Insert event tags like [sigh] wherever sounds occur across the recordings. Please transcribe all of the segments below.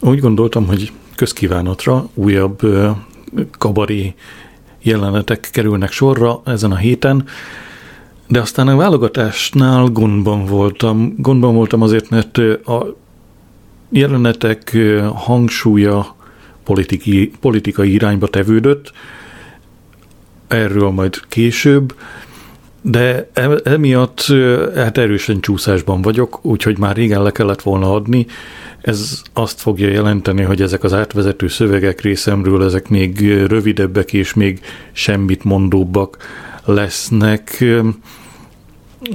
úgy gondoltam, hogy közkívánatra újabb kabari jelenetek kerülnek sorra ezen a héten, de aztán a válogatásnál gondban voltam. Gondban voltam azért, mert a jelenetek hangsúlya politikai, politikai irányba tevődött, erről majd később, de emiatt hát erősen csúszásban vagyok, úgyhogy már régen le kellett volna adni. Ez azt fogja jelenteni, hogy ezek az átvezető szövegek részemről, ezek még rövidebbek és még semmit mondóbbak lesznek.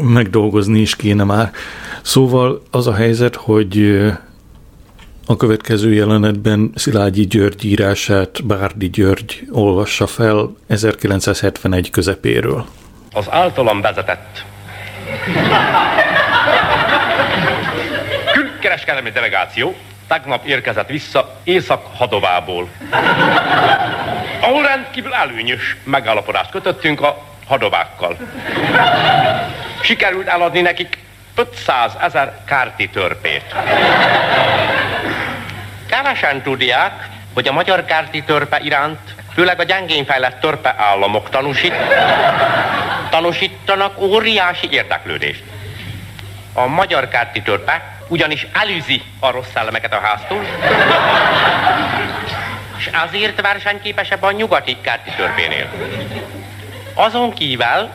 Megdolgozni is kéne már. Szóval az a helyzet, hogy a következő jelenetben Szilágyi György írását Bárdi György olvassa fel 1971 közepéről. Az általam vezetett külkereskedelmi delegáció tegnap érkezett vissza Észak-Hadovából, ahol rendkívül előnyös megállapodást kötöttünk a hadovákkal. Sikerült eladni nekik 500 ezer kárti törpét. Kevesen tudják, hogy a magyar kárti törpe iránt főleg a gyengén fejlett törpe államok tanúsít, tanúsítanak óriási érdeklődést. A magyar kárti törpe ugyanis elűzi a rossz szellemeket a háztól, és azért versenyképesebb a nyugati kárti törpénél. Azon kívül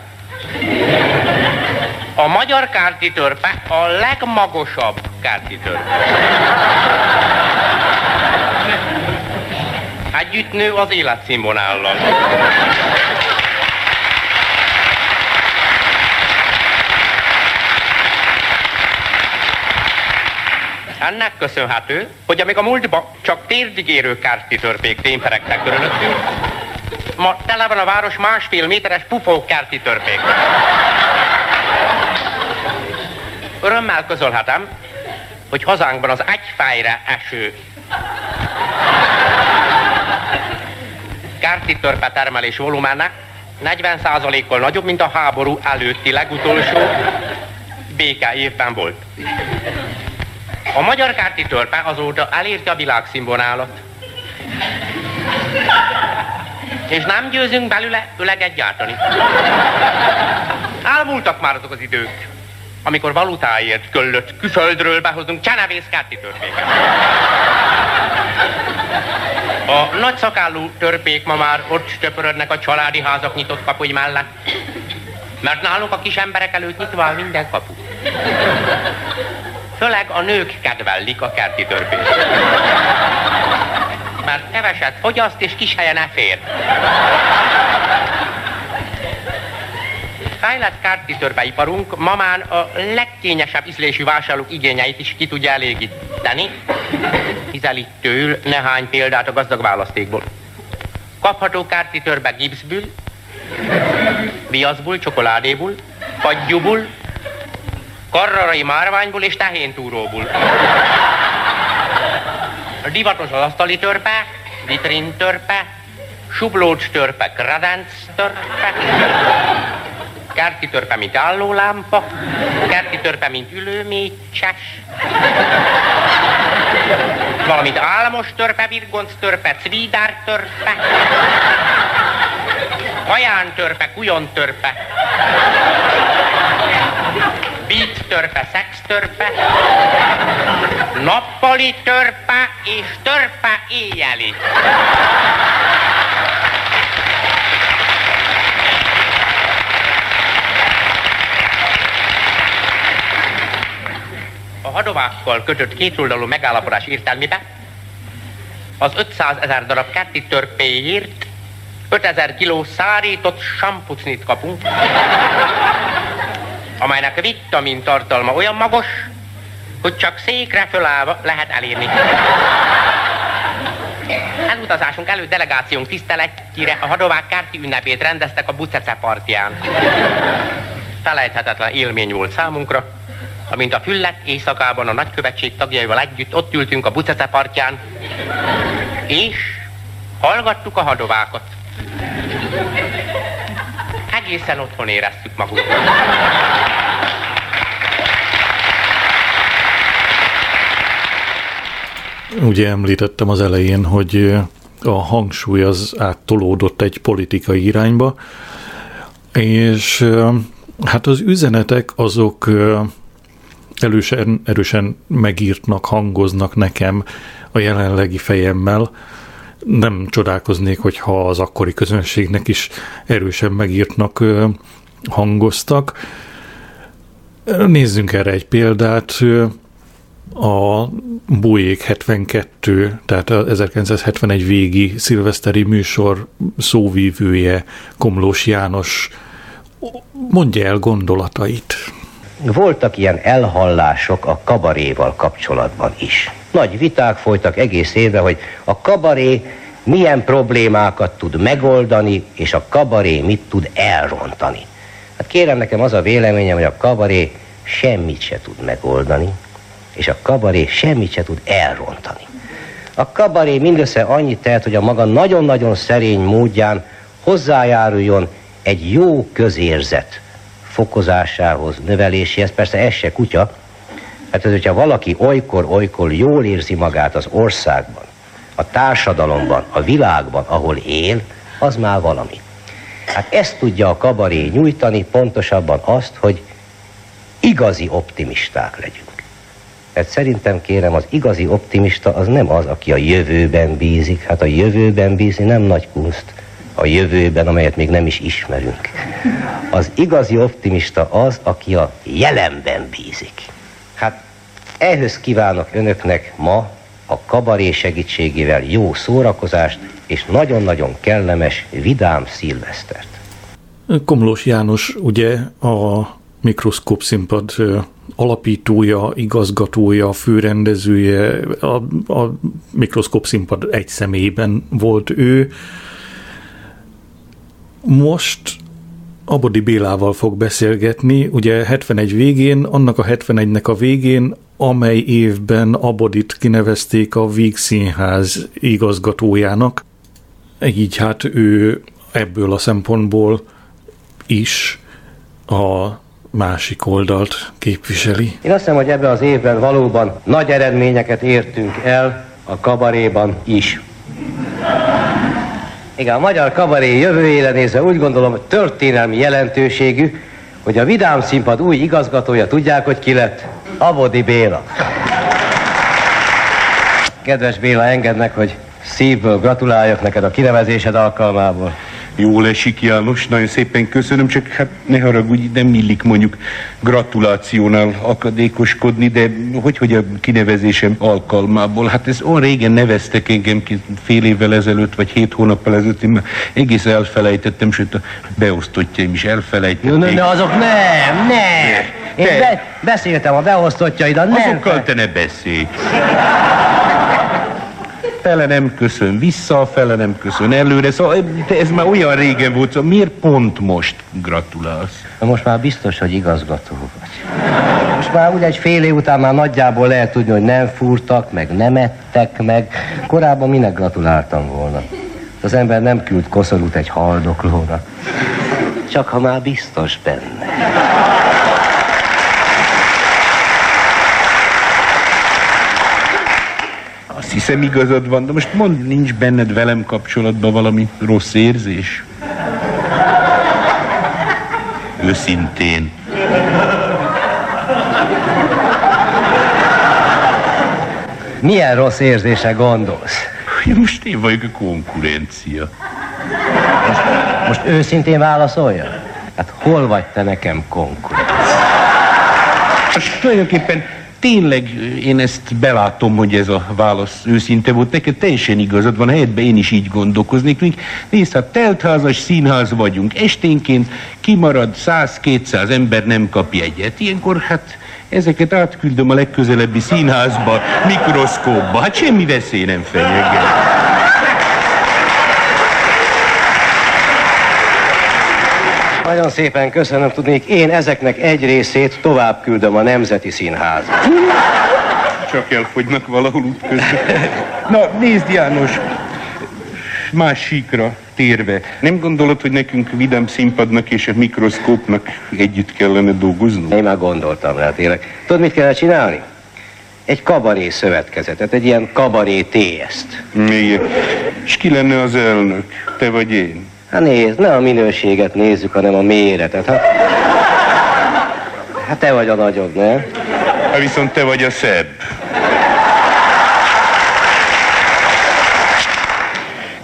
a magyar kárti törpe a legmagosabb kárti törpe. Együtt nő az életszínvonállal. Ennek köszönhető, hogy amíg a múltban csak térdigérő kárti törpék tényfereknek körülöttünk, ma tele van a város másfél méteres pufó kárti törpék. Örömmel közölhetem, hogy hazánkban az egyfájra eső kárti törpe termelés volumene 40%-kal nagyobb, mint a háború előtti legutolsó béke évben volt. A magyar kárti törpe azóta elérte a világszínvonalat. És nem győzünk belőle öleget gyártani. Elmúltak már azok az idők, amikor valutáért köllött külföldről behozunk csenevész kárti törpéket. A nagyszakállú törpék ma már ott töpörödnek a családi házak nyitott kapuj mellett, mert náluk a kis emberek előtt nyitva minden kapu. Főleg a nők kedvellik a kerti törpét. Mert keveset fogyaszt és kis helyen ne fér. Fejlett kárti törpeiparunk mamán a legkényesebb ízlésű vásárlók igényeit is ki tudja elégíteni, től nehány példát a gazdag választékból. Kapható kárti törpe gipszből, viaszból, csokoládéból, fagyjúból, karrarai márványból és tehéntúróból. A divatos az asztali törpe, vitrin törpe, sublócs törpe, kredenc törpe, kerti törpe, mint állólámpa, kerti törpe, mint ülőmécses, valamint álmos törpe, virgonc törpe, cvídár törpe, kaján törpe, beat törpe, szex törpe, nappali törpe és törpe éjjeli. A hadovákkal kötött kétoldalú megállapodás értelmében az 500 ezer darab kerti törpéért 5000 kiló szárított sampucnit kapunk, amelynek vitamin tartalma olyan magas, hogy csak székre fölállva lehet elérni. Elutazásunk előtt delegációnk tiszteletjére a hadovák kárti ünnepét rendeztek a Bucece partján. Felejthetetlen élmény volt számunkra, amint a füllet éjszakában a nagykövetség tagjaival együtt ott ültünk a Bucece partján, és hallgattuk a hadovákat. Egészen otthon éreztük magunkat. Ugye említettem az elején, hogy a hangsúly az áttolódott egy politikai irányba, és hát az üzenetek azok erősen, erősen megírtnak, hangoznak nekem a jelenlegi fejemmel. Nem csodálkoznék, hogyha az akkori közönségnek is erősen megírtnak, hangoztak. Nézzünk erre egy példát. A Bújék 72, tehát a 1971 végi szilveszteri műsor szóvívője Komlós János mondja el gondolatait. Voltak ilyen elhallások a kabaréval kapcsolatban is. Nagy viták folytak egész évben, hogy a kabaré milyen problémákat tud megoldani, és a kabaré mit tud elrontani. Hát kérem nekem az a véleményem, hogy a kabaré semmit se tud megoldani, és a kabaré semmit se tud elrontani. A kabaré mindössze annyit tehet, hogy a maga nagyon-nagyon szerény módján hozzájáruljon egy jó közérzet fokozásához, növeléséhez. Persze ez se kutya. Hát ez, hogyha valaki olykor-olykor jól érzi magát az országban, a társadalomban, a világban, ahol él, az már valami. Hát ezt tudja a kabaré nyújtani, pontosabban azt, hogy igazi optimisták legyünk. Hát szerintem kérem, az igazi optimista az nem az, aki a jövőben bízik. Hát a jövőben bízni nem nagy kunst. A jövőben, amelyet még nem is ismerünk. Az igazi optimista az, aki a jelenben bízik. Hát ehhez kívánok önöknek ma a kabaré segítségével jó szórakozást és nagyon-nagyon kellemes, vidám szilvesztert. Komlós János ugye a mikroszkóp színpad alapítója, igazgatója, főrendezője, a, a mikroszkóp színpad egy személyben volt ő. Most Abodi Bélával fog beszélgetni, ugye 71 végén, annak a 71-nek a végén, amely évben Abodit kinevezték a Víg Színház igazgatójának. Így hát ő ebből a szempontból is a másik oldalt képviseli. Én azt hiszem, hogy ebben az évben valóban nagy eredményeket értünk el a kabaréban is. Igen, a magyar kabaré jövőjére nézve úgy gondolom, hogy történelmi jelentőségű, hogy a Vidám Színpad új igazgatója tudják, hogy ki lett? Abodi Béla. Kedves Béla, engedd meg, hogy szívből gratuláljak neked a kinevezésed alkalmából. Jól esik, János, nagyon szépen köszönöm, csak hát ne haragudj, nem illik mondjuk gratulációnál akadékoskodni, de hogy, hogy a kinevezésem alkalmából, hát ez olyan régen neveztek engem ki fél évvel ezelőtt, vagy hét hónappal ezelőtt, én már egész elfelejtettem, sőt a beosztottjaim is elfelejtették. Ne, ne, azok nem, nem. Én be, beszéltem a beosztottjaidat, nem. Azokkal te ne beszélj fele nem köszön vissza, fele nem köszön előre. Szóval ez már olyan régen volt, szóval miért pont most gratulálsz? Na most már biztos, hogy igazgató vagy. Most már ugye egy fél év után már nagyjából lehet tudni, hogy nem fúrtak, meg nem ettek meg. Korábban minek gratuláltam volna? Az ember nem küld koszorút egy haldoklóra. Csak ha már biztos benne. Hiszem igazad van, de most mond, nincs benned velem kapcsolatban valami rossz érzés? Őszintén. Milyen rossz érzése gondolsz? Most én vagyok a konkurencia. Most, most őszintén válaszolja? Hát hol vagy te nekem konkurencia? Most tulajdonképpen tényleg én ezt belátom, hogy ez a válasz őszinte volt. Neked teljesen igazad van, helyetben én is így gondolkoznék. Nézd, hát teltházas színház vagyunk. Esténként kimarad 100-200 ember nem kap jegyet. Ilyenkor hát ezeket átküldöm a legközelebbi színházba, mikroszkópba. Hát semmi veszély nem fenyeget. Nagyon szépen köszönöm, tudnék, én ezeknek egy részét tovább küldöm a Nemzeti Színházba. Csak elfogynak valahol útközben. Na, nézd János, más síkra térve. Nem gondolod, hogy nekünk vidám színpadnak és a mikroszkópnak együtt kellene dolgoznunk? Én már gondoltam rá tényleg. Tudod, mit kellene csinálni? egy kabaré szövetkezetet, egy ilyen kabaré TS-t. Igen. És ki lenne az elnök? Te vagy én? Hát nézd, ne a minőséget nézzük, hanem a méretet. Hát, hát te vagy a nagyobb, nem? Hát viszont te vagy a szebb.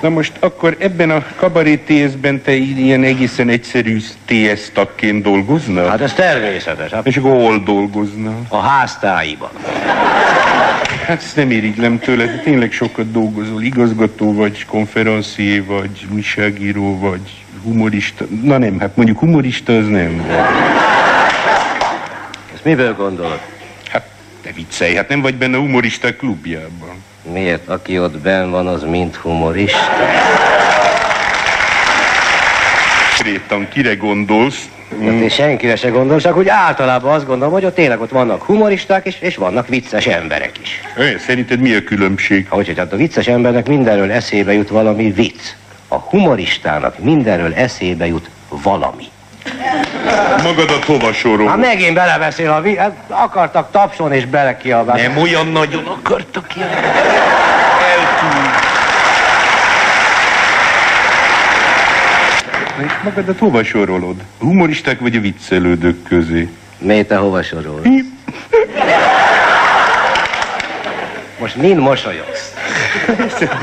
Na most akkor ebben a kabaré TS-ben te ilyen egészen egyszerű TS tagként dolgoznál? Hát ez természetes. Hát És akkor hol dolgoznál? a háztáiban. Hát ezt nem irigylem tőle, te tényleg sokat dolgozol. Igazgató vagy, konferencié vagy, újságíró vagy, humorista. Na nem, hát mondjuk humorista az nem vagy. Ezt miből gondolod? Hát te viccelj, hát nem vagy benne a humoristák klubjában. Miért? Aki ott benn van, az mind humorista. Konkrétan kire gondolsz? Hát én senkire se gondolom, csak úgy általában azt gondolom, hogy ott tényleg ott vannak humoristák, és, és vannak vicces emberek is. Olyan, szerinted mi a különbség? Ahogy, hogy hát a vicces embernek mindenről eszébe jut valami vicc. A humoristának mindenről eszébe jut valami. Magadat hova sorol? Hát megint belebeszél a vi... Hát akartak tapsolni és belekiabálni. Nem olyan nagyon akartak ilyen. És magadat hova sorolod? Humoristák vagy a viccelődők közé? Miért te hova sorolod? Most mind mosolyogsz.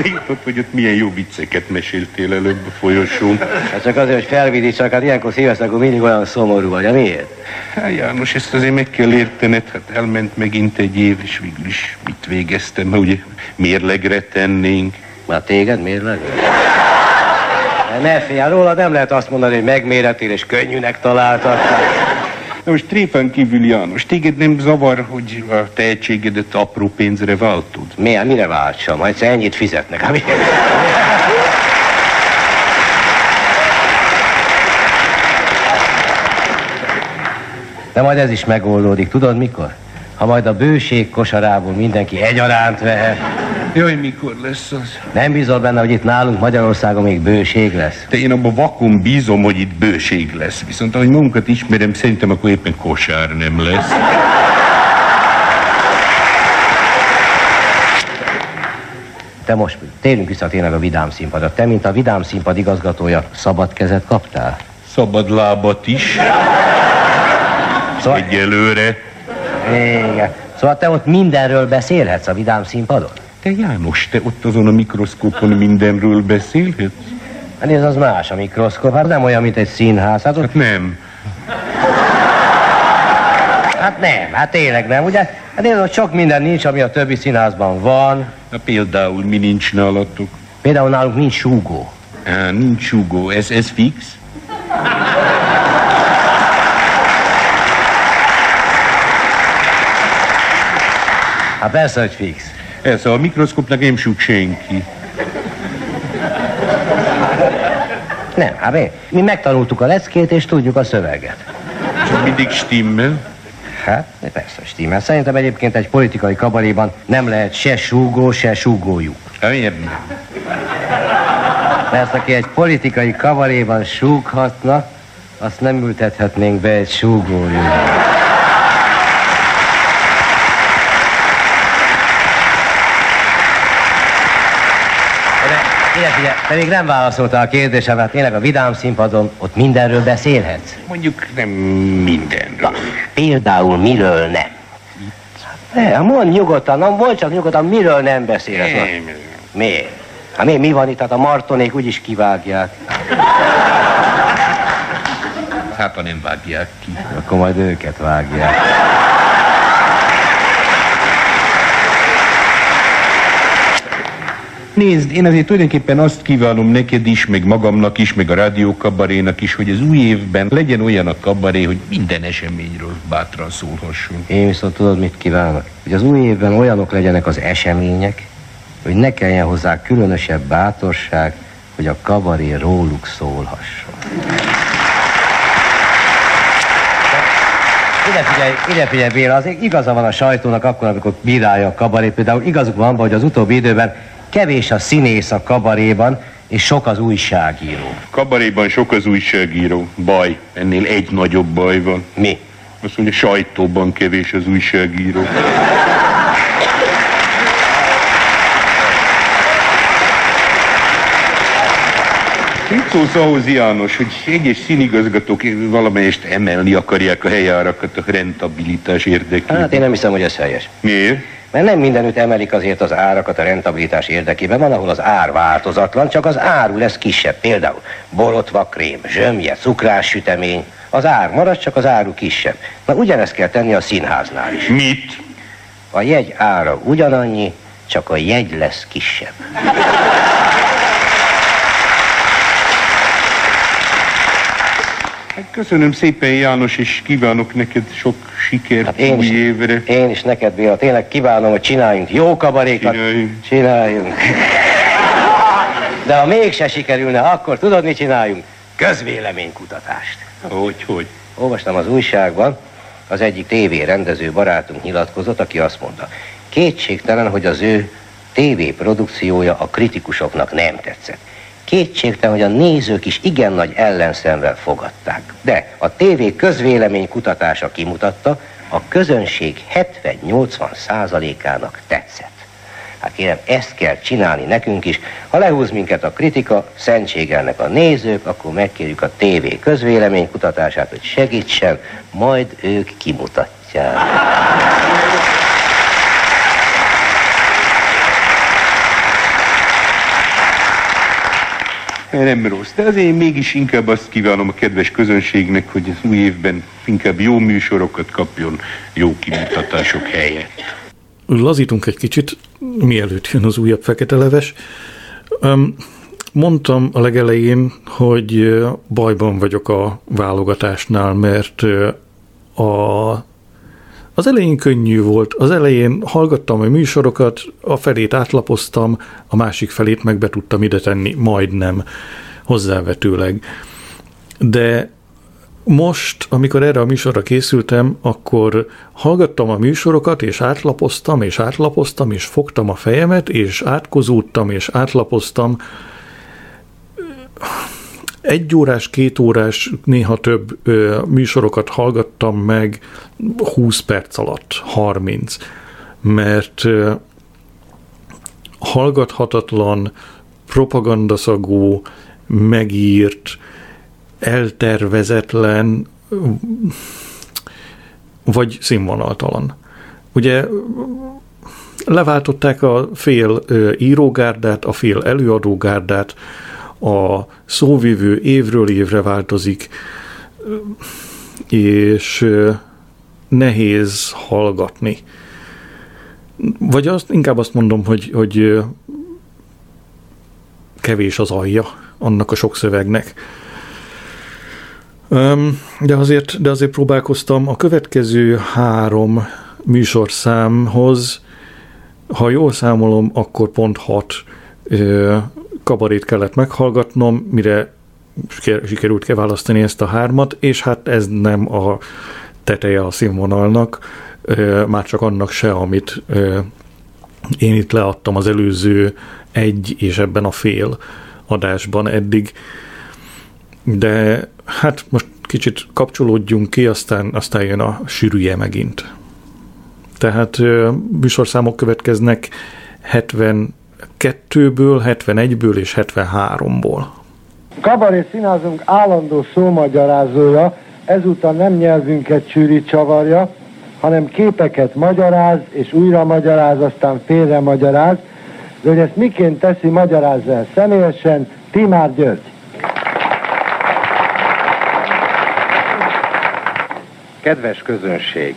Jutott, hogy ott milyen jó vicceket meséltél előbb a folyosón. Hát csak azért, hogy felvidítsak, hát ilyenkor szívesen, akkor mindig olyan szomorú vagy. Hát miért? Hát János, ezt azért meg kell értened, hát elment megint egy év, és végül is mit végeztem, mert ugye mérlegre tennénk. Már téged miért leg? Ne hát róla nem lehet azt mondani, hogy megméretél és könnyűnek találtak. Na most tréfán kívül János, téged nem zavar, hogy a tehetségedet apró pénzre váltod? Miért? Mire váltsam? Egyszer ennyit fizetnek. Hát mi? De majd ez is megoldódik. Tudod mikor? Ha majd a bőség kosarából mindenki egyaránt vehet. Jaj, mikor lesz az? Nem bízol benne, hogy itt nálunk Magyarországon még bőség lesz? De én abban vakon bízom, hogy itt bőség lesz. Viszont ahogy magunkat ismerem, szerintem akkor éppen kosár nem lesz. Te most térjünk vissza tényleg a vidám színpadra. Te, mint a vidám színpad igazgatója, szabad kezet kaptál? Szabad lábat is, Szóval, egyelőre. igen. Szóval te ott mindenről beszélhetsz a vidám színpadon? Te János, te ott azon a mikroszkópon mindenről beszélhetsz? Hát ez az más a mikroszkóp, hát nem olyan, mint egy színház. Hát, ott, Hát nem. hát nem, hát tényleg nem, ugye? Hát én ott sok minden nincs, ami a többi színházban van. Na például mi nincs nálatok? Például nálunk nincs súgó. Á, nincs sugó, ez, ez fix? Hát persze, hogy fix. Ez a mikroszkópnak nem súg senki. Nem, hát mi, megtanultuk a leckét, és tudjuk a szöveget. Csak mindig stimmel. Hát, de persze, stimmel. Szerintem egyébként egy politikai kabaréban nem lehet se súgó, se súgójuk. Hát miért? Mert aki egy politikai kabaréban súghatna, azt nem ültethetnénk be egy súgójúra. Ide figyelj, te még nem válaszoltál a kérdésemre, hát tényleg a vidám színpadon ott mindenről beszélhetsz? Mondjuk nem mindenről. Például miről nem? Ne, mondd nyugodtan, na, mondd csak nyugodtan, miről nem beszélhetsz. Na, Nem. Miért? Hát mi, mi van itt? Hát a martonék úgyis kivágják. Hát, ha nem vágják ki. Akkor majd őket vágják. Nézd, én azért tulajdonképpen azt kívánom neked is, meg magamnak is, meg a rádiókabarénak is, hogy az új évben legyen olyan a kabaré, hogy minden eseményről bátran szólhasson. Én viszont tudod, mit kívánok? Hogy az új évben olyanok legyenek az események, hogy ne kelljen hozzá különösebb bátorság, hogy a kabaré róluk szólhasson. Ide figyelj, ide figyelj Béla, azért igaza van a sajtónak akkor, amikor bírálja a kabaré. Például igazuk van, hogy az utóbbi időben Kevés a színész a kabaréban, és sok az újságíró. Kabaréban sok az újságíró. Baj, ennél egy nagyobb baj van. Mi? Azt mondja, sajtóban kevés az újságíró. Mit szólsz ahhoz, János, hogy egyes színigazgatók valamelyest emelni akarják a helyárakat a rentabilitás érdekében? Hát én nem hiszem, hogy ez helyes. Miért? Mert nem mindenütt emelik azért az árakat a rentabilitás érdekében. Van, ahol az ár változatlan, csak az áru lesz kisebb. Például borotva, krém, zsömje, cukrás sütemény. Az ár marad, csak az áru kisebb. Na ugyanezt kell tenni a színháznál is. Mit? A jegy ára ugyanannyi, csak a jegy lesz kisebb. Köszönöm szépen, János, és kívánok neked sok sikert Hát én új is, évre. én is neked, Béla, tényleg kívánom, hogy csináljunk jó kabarékat. Csináljunk. Csináljunk. [laughs] De ha mégse sikerülne, akkor tudod, mit csináljunk? Közvéleménykutatást. Hogy, hogy? Olvastam az újságban, az egyik tévé rendező barátunk nyilatkozott, aki azt mondta, kétségtelen, hogy az ő TV produkciója a kritikusoknak nem tetszett. Kétségtelen, hogy a nézők is igen nagy ellenszemvel fogadták. De a TV közvélemény kutatása kimutatta, a közönség 70-80 százalékának tetszett. Hát kérem, ezt kell csinálni nekünk is. Ha lehúz minket a kritika, szentségelnek a nézők, akkor megkérjük a TV közvélemény kutatását, hogy segítsen, majd ők kimutatják. Nem rossz, de azért mégis inkább azt kívánom a kedves közönségnek, hogy az új évben inkább jó műsorokat kapjon, jó kimutatások helyett. Lazítunk egy kicsit, mielőtt jön az újabb fekete leves. Mondtam a legelején, hogy bajban vagyok a válogatásnál, mert a, az elején könnyű volt. Az elején hallgattam a műsorokat, a felét átlapoztam, a másik felét meg be tudtam ide tenni, majdnem, hozzávetőleg. De most, amikor erre a műsorra készültem, akkor hallgattam a műsorokat, és átlapoztam, és átlapoztam, és fogtam a fejemet, és átkozódtam, és átlapoztam. Egy órás, két órás, néha több ö, műsorokat hallgattam meg 20 perc alatt, 30, mert ö, hallgathatatlan, propagandaszagú, megírt, eltervezetlen, vagy színvonaltalan. Ugye leváltották a fél írógárdát, a fél előadógárdát, a szóvivő évről évre változik, és nehéz hallgatni. Vagy azt, inkább azt mondom, hogy, hogy kevés az alja annak a sok szövegnek. De azért, de azért próbálkoztam a következő három műsorszámhoz, ha jól számolom, akkor pont hat kabarét kellett meghallgatnom, mire siker- sikerült kiválasztani ezt a hármat, és hát ez nem a teteje a színvonalnak, már csak annak se, amit én itt leadtam az előző egy és ebben a fél adásban eddig. De hát most kicsit kapcsolódjunk ki, aztán, aztán jön a sűrűje megint. Tehát műsorszámok következnek 72-ből, 71-ből és 73-ból. Kabaré színházunk állandó szómagyarázója ezúttal nem nyelvünket sűrít csavarja, hanem képeket magyaráz, és újra magyaráz, aztán félre magyaráz, de hogy ezt miként teszi, magyarázza el személyesen Timár György. Kedves közönség!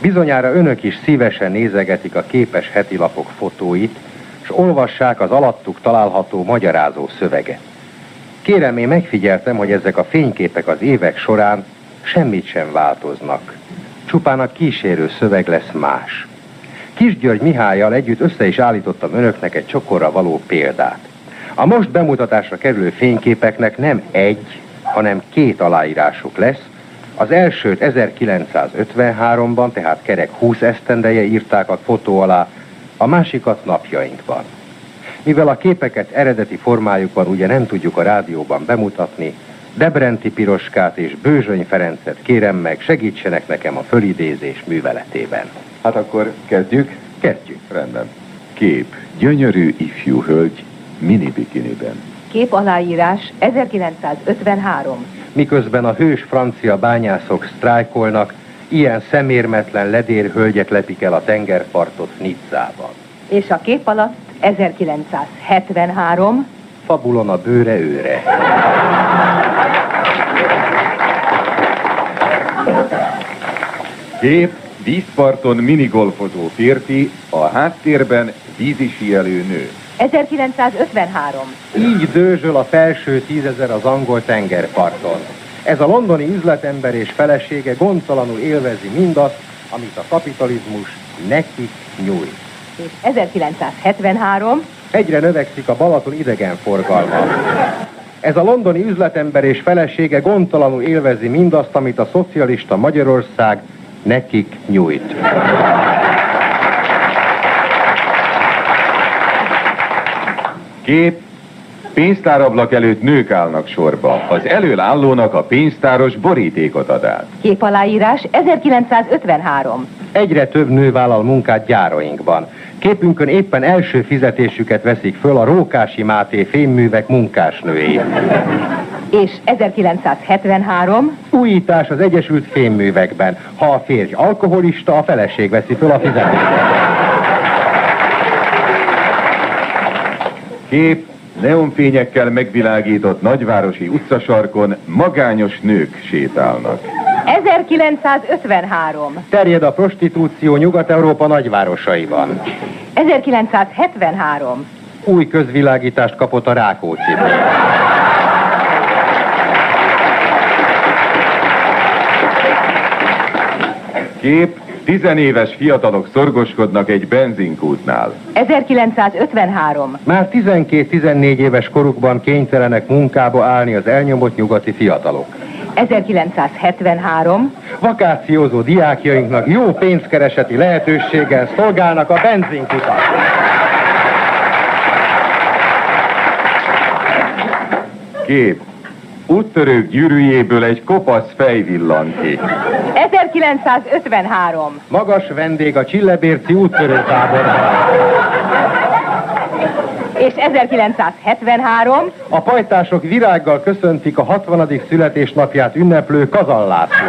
Bizonyára önök is szívesen nézegetik a képes hetilapok fotóit, és olvassák az alattuk található magyarázó szöveget. Kérem, én megfigyeltem, hogy ezek a fényképek az évek során semmit sem változnak. Csupán a kísérő szöveg lesz más. Kis György Mihályjal együtt össze is állítottam önöknek egy csokorra való példát. A most bemutatásra kerülő fényképeknek nem egy, hanem két aláírásuk lesz. Az elsőt 1953-ban, tehát kerek 20 esztendeje írták a fotó alá, a másikat napjainkban. Mivel a képeket eredeti formájukban ugye nem tudjuk a rádióban bemutatni, Debrenti Piroskát és Bőzsöny Ferencet kérem meg, segítsenek nekem a fölidézés műveletében. Hát akkor kezdjük? Kezdjük. Rendben. Kép. Gyönyörű ifjú hölgy mini bikiniben. Kép aláírás 1953. Miközben a hős francia bányászok sztrájkolnak, ilyen szemérmetlen ledérhölgyek lepik el a tengerpartot Nizzában. És a kép alatt 1973. Fabulon a bőre őre. Kép, vízparton minigolfozó férfi, a háttérben vízisíelő nő. 1953. Így dőzsöl a felső tízezer az angol tengerparton. Ez a londoni üzletember és felesége gondtalanul élvezi mindazt, amit a kapitalizmus nekik nyújt. És 1973. Egyre növekszik a Balaton idegenforgalma. Ez a londoni üzletember és felesége gondtalanul élvezi mindazt, amit a szocialista Magyarország nekik nyújt. Kép, pénztárablak előtt nők állnak sorba. Az elől állónak a pénztáros borítékot ad át. Kép aláírás 1953. Egyre több nő vállal munkát gyárainkban. Képünkön éppen első fizetésüket veszik föl a Rókási Máté fémművek munkásnői. És 1973. Újítás az Egyesült Fémművekben. Ha a férj alkoholista, a feleség veszi föl a fizetést. Kép, neonfényekkel megvilágított nagyvárosi utcasarkon magányos nők sétálnak. 1953. Terjed a prostitúció Nyugat-Európa nagyvárosaiban. 1973. Új közvilágítást kapott a Rákóczi. Kép, tizenéves fiatalok szorgoskodnak egy benzinkútnál. 1953. Már 12-14 éves korukban kénytelenek munkába állni az elnyomott nyugati fiatalok. 1973. Vakációzó diákjainknak jó pénzkereseti lehetőséggel szolgálnak a benzinkutak. Kép, úttörők gyűrűjéből egy kopasz fej villan ki. 1953. Magas vendég a Csillebérci úttörőtáborban. És 1973. A pajtások virággal köszöntik a 60. születésnapját ünneplő Kazan László.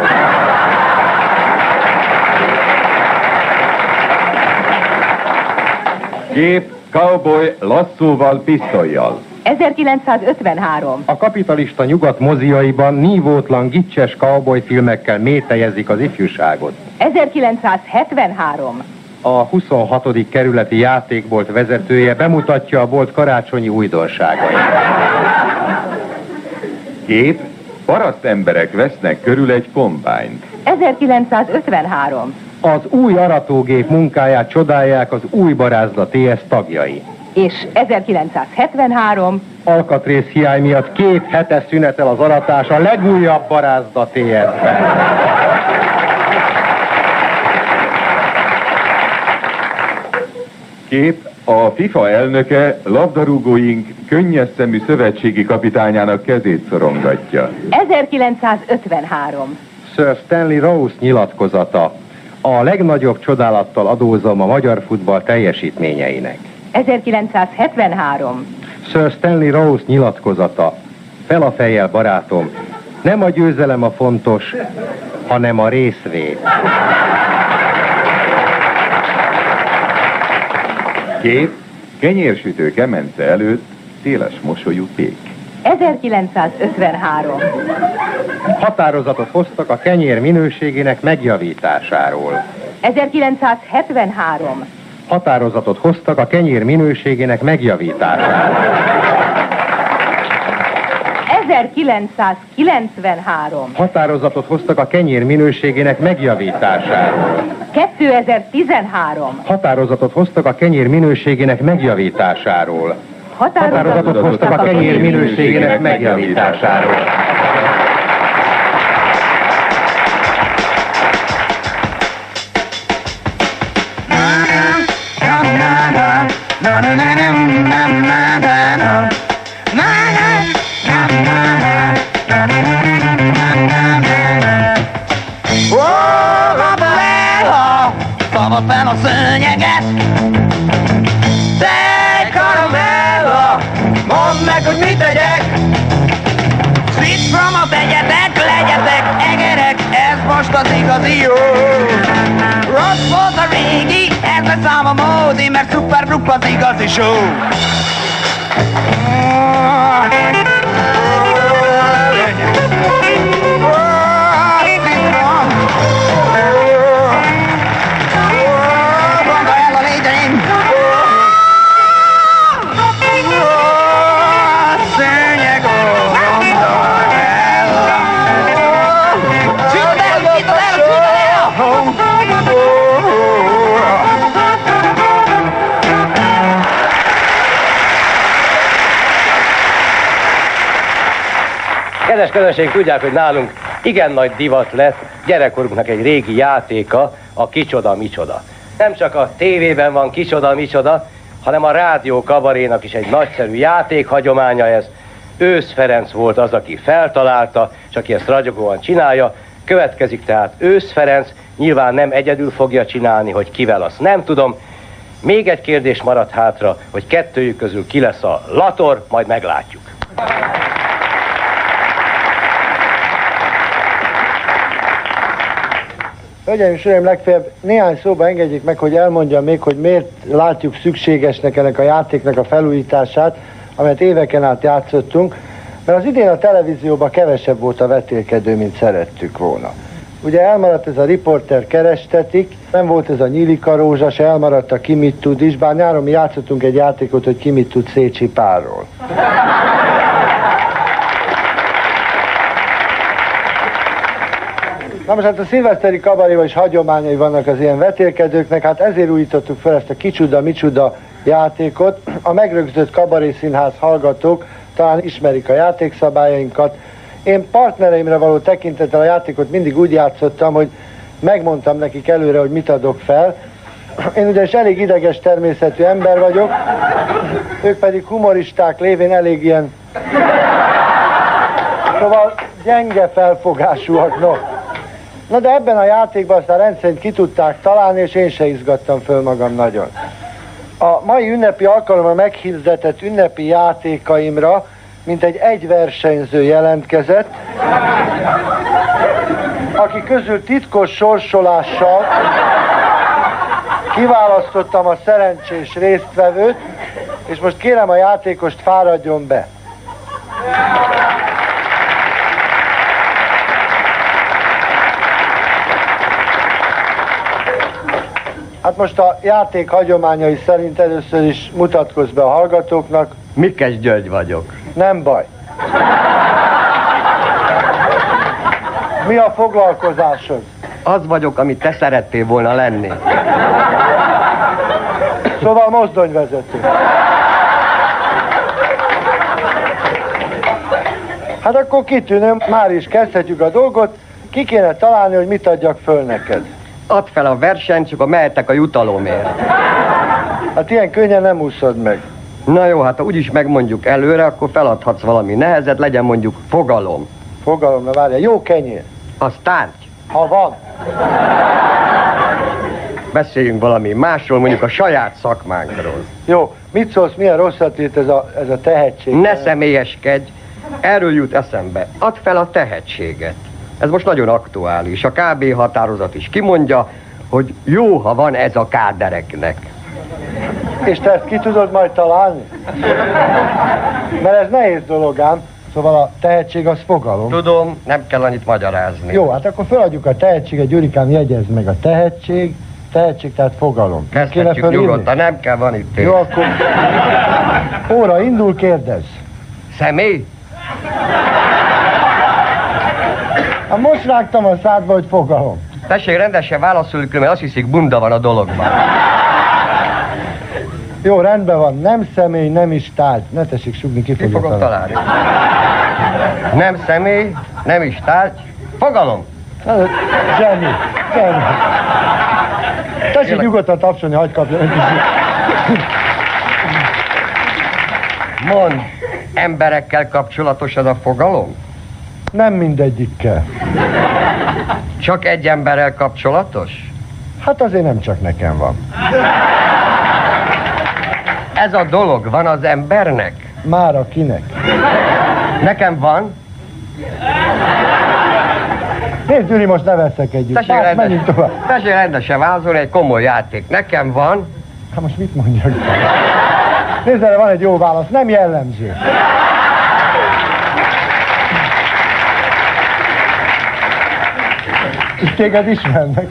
Kép, cowboy lasszóval, pisztolyjal. 1953. A kapitalista nyugat moziaiban nívótlan gicses cowboy filmekkel métejezik az ifjúságot. 1973. A 26. kerületi játékbolt vezetője bemutatja a bolt karácsonyi újdonságait. Kép, paraszt emberek vesznek körül egy kombányt. 1953. Az új aratógép munkáját csodálják az új barázda TS tagjai. És 1973. Alkatrész hiány miatt két hete szünetel az aratás a legújabb barázda TS-ben. Kép, a FIFA elnöke labdarúgóink könnyes szemű szövetségi kapitányának kezét szorongatja. 1953. Sir Stanley Rose nyilatkozata. A legnagyobb csodálattal adózom a magyar futball teljesítményeinek. 1973. Sir Stanley Rose nyilatkozata. Fel a fejjel, barátom. Nem a győzelem a fontos, hanem a részvét. Kép, kenyérsütő kemence előtt széles mosolyú pék. 1953. Határozatot hoztak a kenyér minőségének megjavításáról. 1973. Határozatot hoztak a kenyér minőségének megjavításáról. 1993. Határozatot hoztak a kenyér minőségének megjavításáról. 2013. Határozatot hoztak a kenyér minőségének megjavításáról. Határozatot hoztak a kenyér minőségének megjavításáról. Ez lesz ám a módi, mert szuper az igazi show. Közönség, tudják, hogy nálunk igen nagy divat lett gyerekkorunknak egy régi játéka, a Kicsoda Micsoda. Nem csak a tévében van Kicsoda Micsoda, hanem a rádió kabarénak is egy nagyszerű játékhagyománya ez. Ősz Ferenc volt az, aki feltalálta, és aki ezt ragyogóan csinálja. Következik tehát Ősz Ferenc, nyilván nem egyedül fogja csinálni, hogy kivel, azt nem tudom. Még egy kérdés maradt hátra, hogy kettőjük közül ki lesz a Lator, majd meglátjuk. Hölgyeim és Uraim, legfeljebb néhány szóba engedjék meg, hogy elmondjam még, hogy miért látjuk szükségesnek ennek a játéknak a felújítását, amelyet éveken át játszottunk, mert az idén a televízióban kevesebb volt a vetélkedő, mint szerettük volna. Ugye elmaradt ez a riporter kerestetik, nem volt ez a nyílika rózsa, se elmaradt a ki mit tud is, bár nyáron mi játszottunk egy játékot, hogy ki mit tud Szécsi Párról. Na most hát a szilveszteri kabaréban is hagyományai vannak az ilyen vetélkedőknek, hát ezért újítottuk fel ezt a kicsuda, micsuda játékot. A megrögzött kabaré színház hallgatók talán ismerik a játékszabályainkat. Én partnereimre való tekintettel a játékot mindig úgy játszottam, hogy megmondtam nekik előre, hogy mit adok fel. Én ugyanis elég ideges természetű ember vagyok, ők pedig humoristák lévén elég ilyen... Szóval gyenge felfogásúak, no. Na de ebben a játékban aztán rendszerint ki tudták találni, és én se izgattam föl magam nagyon. A mai ünnepi alkalommal meghirdetett ünnepi játékaimra mint egy egy versenyző jelentkezett, aki közül titkos sorsolással kiválasztottam a szerencsés résztvevőt, és most kérem a játékost fáradjon be. Hát most a játék hagyományai szerint először is mutatkozz be a hallgatóknak. Mikes György vagyok. Nem baj. Mi a foglalkozásod? Az vagyok, amit te szerettél volna lenni. Szóval mozdonyvezető. Hát akkor kitűnő, már is kezdhetjük a dolgot. Ki kéne találni, hogy mit adjak föl neked. Add fel a versenyt, csak a mehetek a jutalomért. Hát ilyen könnyen nem úszod meg. Na jó, hát ha úgyis megmondjuk előre, akkor feladhatsz valami nehezet, legyen mondjuk fogalom. Fogalom, na várja, jó kenyér. Az tárgy. Ha van. Beszéljünk valami másról, mondjuk a saját szakmánkról. Jó, mit szólsz, milyen rosszat írt ez a, ez a tehetség? Ne személyeskedj, erről jut eszembe. Add fel a tehetséget. Ez most nagyon aktuális. A KB határozat is kimondja, hogy jó, ha van ez a kádereknek. És te ezt ki tudod majd találni? Mert ez nehéz dolog ám. Szóval a tehetség az fogalom. Tudom, nem kell annyit magyarázni. Jó, hát akkor feladjuk a tehetséget, Gyurikám jegyez meg a tehetség, tehetség, tehát fogalom. Kezdhetjük nyugodtan, nem kell, van itt Jó, akkor óra indul, kérdez. Személy? Hát most rágtam a szádba, hogy fogalom. Tessék, rendesen válaszolni, mert azt hiszik, bunda van a dologban. Jó, rendben van. Nem személy, nem is tárgy. Ne tessék sugni, ki Ki fogja fogom találni. találni? Nem személy, nem is tárgy. Fogalom. Zseni, zseni. Tessék nyugodtan tapsolni, hagyd kapja. Mond, emberekkel kapcsolatos ez a fogalom? Nem mindegyikkel. Csak egy emberrel kapcsolatos? Hát azért nem csak nekem van. Ez a dolog van az embernek? Már akinek. Nekem van. Nézd, Gyuri, most ne veszekedjünk. Tessék Hát, menjünk rendes, tovább. tessék rendesen vázolni, egy komoly játék. Nekem van. Hát most mit mondjak? Nézd, erre van egy jó válasz. Nem jellemző. Téged ismernek.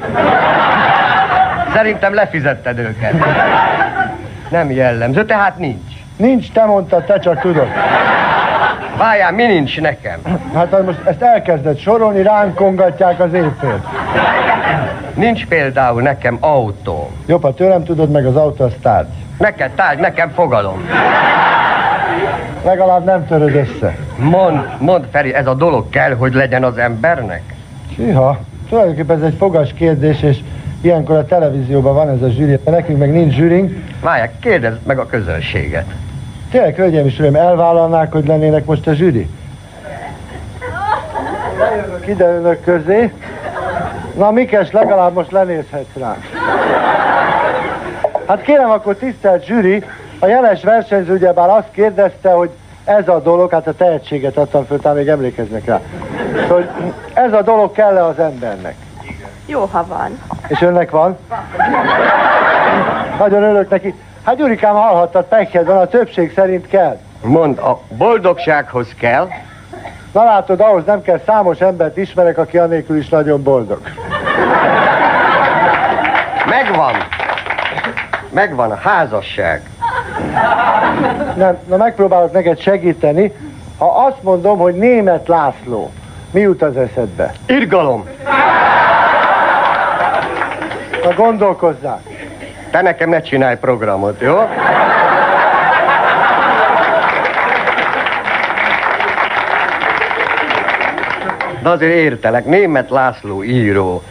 Szerintem lefizetted őket. Nem jellemző, tehát nincs. Nincs, te mondtad, te csak tudod. Várjál, mi nincs nekem? Hát most ezt elkezdett sorolni, ránk kongatják az évfélt. Nincs például nekem autó. Jobb, ha tőlem tudod, meg az autó az tárgy. Neked tárgy, nekem fogalom. Legalább nem töröd össze. Mond, mond Feri, ez a dolog kell, hogy legyen az embernek? Hűha, tulajdonképpen ez egy fogas kérdés, és ilyenkor a televízióban van ez a zsűri, de nekünk meg nincs zsűrink. Várják, kérdezd meg a közönséget. Tényleg, hölgyeim és uraim, elvállalnák, hogy lennének most a zsűri? Lejövök ide önök közé. Na, Mikes, legalább most lenézhetsz rá. Hát kérem, akkor tisztelt zsűri, a jeles versenyző ugyebár azt kérdezte, hogy ez a dolog, hát a tehetséget adtam föl, talán még emlékeznek rá, hogy ez a dolog kell-e az embernek? Jó, ha van. És önnek van? Nagyon örülök neki. Hát Gyurikám, hallhattad, pekhed van, a többség szerint kell. Mond, a boldogsághoz kell. Na látod, ahhoz nem kell számos embert ismerek, aki anélkül is nagyon boldog. Megvan. Megvan a házasság. Nem, na megpróbálok neked segíteni. Ha azt mondom, hogy német László, mi jut az eszedbe? Irgalom. Na gondolkozzál. Te nekem ne csinálj programot, jó? De azért értelek, német László író.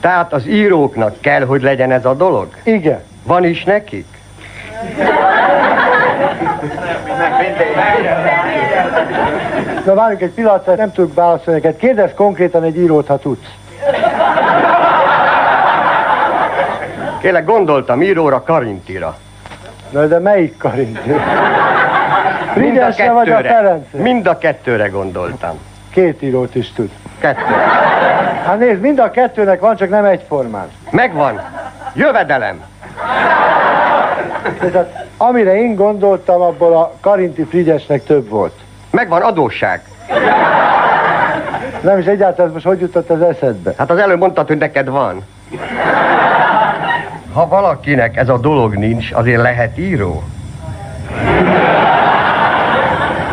Tehát az íróknak kell, hogy legyen ez a dolog? Igen. Van is nekik? Na várjunk egy pillanatra, nem tudok válaszolni neked. Kérdezz konkrétan egy írót, ha tudsz. Kérlek, gondoltam íróra, Karintira. Na de melyik Karint? Mind a Frigyesre vagy a. Ferencre? Mind a kettőre gondoltam. Két írót is tud. Kettő. Hát nézd, mind a kettőnek van, csak nem egyformán. Megvan. Jövedelem. Tehát amire én gondoltam, abból a Karinti Frigyesnek több volt. Megvan adósság. Nem is egyáltalán ez most hogy jutott az eszedbe? Hát az előbb mondtad, hogy neked van. Ha valakinek ez a dolog nincs, azért lehet író.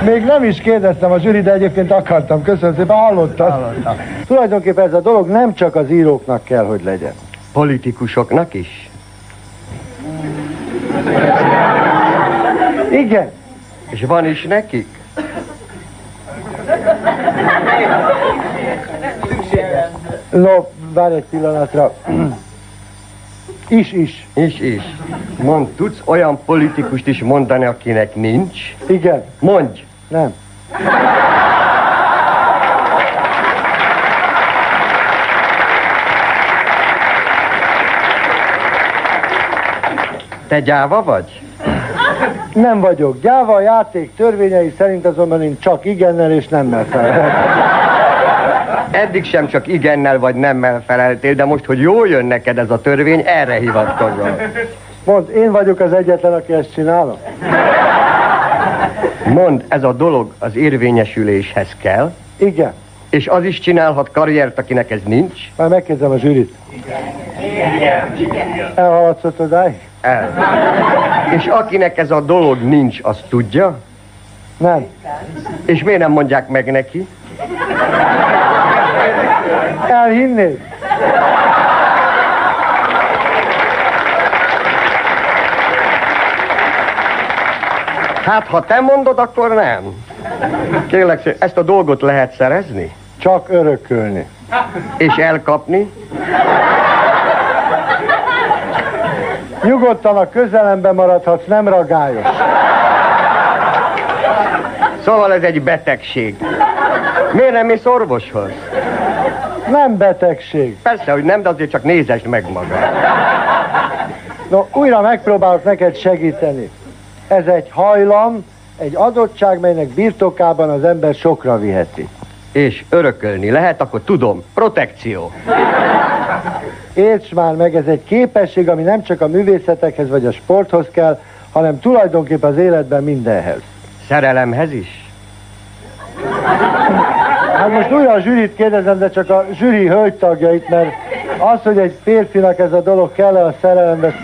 Még nem is kérdeztem a zsűri, de egyébként akartam. Köszönöm szépen, hallottad? Hallottam. Tulajdonképpen ez a dolog nem csak az íróknak kell, hogy legyen. Politikusoknak is. Igen. És van is nekik? No, várj egy pillanatra. Is, is. Is, is. Mond, tudsz olyan politikust is mondani, akinek nincs? Igen. Mondj. Nem. Te gyáva vagy? Nem vagyok. Gyáva a játék törvényei szerint azonban én csak igennel és nemmel fel. Eddig sem csak igennel vagy nemmel feleltél, de most, hogy jól jön neked ez a törvény, erre hivatkozol. Mondd, én vagyok az egyetlen, aki ezt csinálom? Mond, ez a dolog az érvényesüléshez kell, Igen. és az is csinálhat karriert, akinek ez nincs. Már megkérdezem a zsűrit. Elhaladsz odáig? El. És akinek ez a dolog nincs, az tudja? Nem. És miért nem mondják meg neki? Elhinnéd? Hát, ha te mondod, akkor nem. Kérlek, ezt a dolgot lehet szerezni? Csak örökölni. És elkapni? Nyugodtan a közelemben maradhatsz, nem ragályos. Szóval ez egy betegség. Miért nem mész orvoshoz? Nem betegség. Persze, hogy nem, de azért csak nézesd meg magad. No, újra megpróbálok neked segíteni. Ez egy hajlam, egy adottság, melynek birtokában az ember sokra viheti. És örökölni lehet, akkor tudom, protekció. Érts már meg, ez egy képesség, ami nem csak a művészetekhez vagy a sporthoz kell, hanem tulajdonképpen az életben mindenhez. Szerelemhez is? Hát most újra a zsűrit kérdezem, de csak a zsűri hölgytagjait, mert az, hogy egy férfinak ez a dolog kell -e a szerelembe,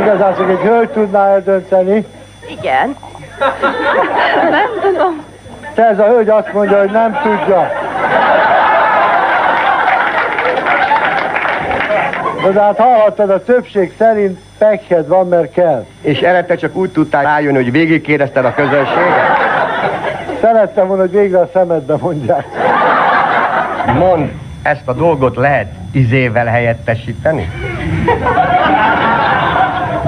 igazán csak egy hölgy tudná eldönteni. Igen. Nem tudom. Te ez a hölgy azt mondja, hogy nem tudja. De hát hallhattad, a többség szerint pekhed van, mert kell. És erre te csak úgy tudtál rájönni, hogy végigkérdezted a közönséget? Szerettem volna, hogy végre a szemedbe mondják. Mond, ezt a dolgot lehet izével helyettesíteni?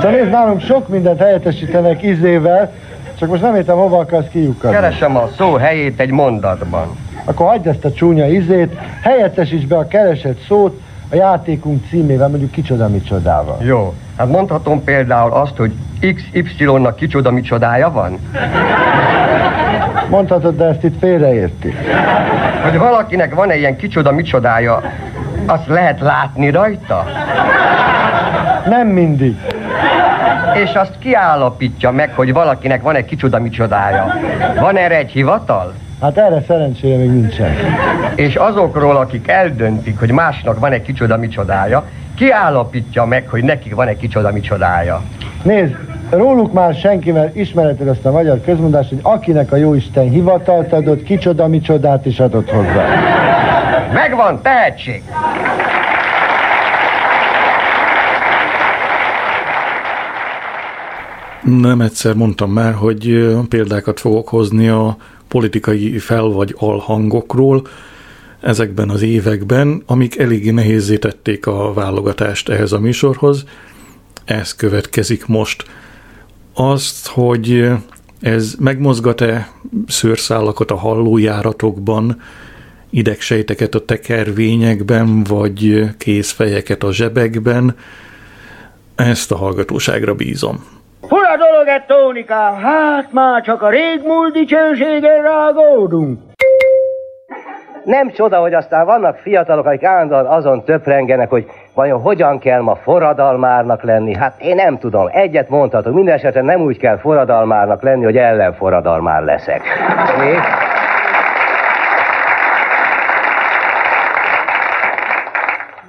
De nézd, nálunk sok mindent helyettesítenek izével, csak most nem értem, hova akarsz kiukadni. Keresem a szó helyét egy mondatban. Akkor hagyd ezt a csúnya izét, helyettesíts be a keresett szót a játékunk címével, mondjuk kicsoda micsodával. Jó, hát mondhatom például azt, hogy XY-nak kicsoda micsodája van? Mondhatod, de ezt itt félreérti. Hogy valakinek van-e ilyen kicsoda micsodája, azt lehet látni rajta? Nem mindig. És azt kiállapítja meg, hogy valakinek van egy kicsoda micsodája. Van erre egy hivatal? Hát erre szerencsére még nincsen. És azokról, akik eldöntik, hogy másnak van egy kicsoda micsodája, kiállapítja meg, hogy nekik van egy kicsoda micsodája. Nézd, róluk már senki, mert ismereted azt a magyar közmondást, hogy akinek a jóisten hivatalt adott, kicsoda micsodát is adott hozzá. Megvan tehetség! Nem egyszer mondtam már, hogy példákat fogok hozni a politikai fel- vagy alhangokról ezekben az években, amik eléggé nehézé tették a válogatást ehhez a műsorhoz. Ez következik most. Azt, hogy ez megmozgat-e szőrszálakat a hallójáratokban, idegsejteket a tekervényekben, vagy kézfejeket a zsebekben, ezt a hallgatóságra bízom. A dolog egy Tónikám? Hát már csak a régmúlt dicsőségen rágódunk. Nem csoda, hogy aztán vannak fiatalok, akik állandóan azon töprengenek, hogy vajon hogyan kell ma forradalmárnak lenni. Hát én nem tudom, egyet mondhatok, minden esetben nem úgy kell forradalmárnak lenni, hogy ellenforradalmár leszek. É?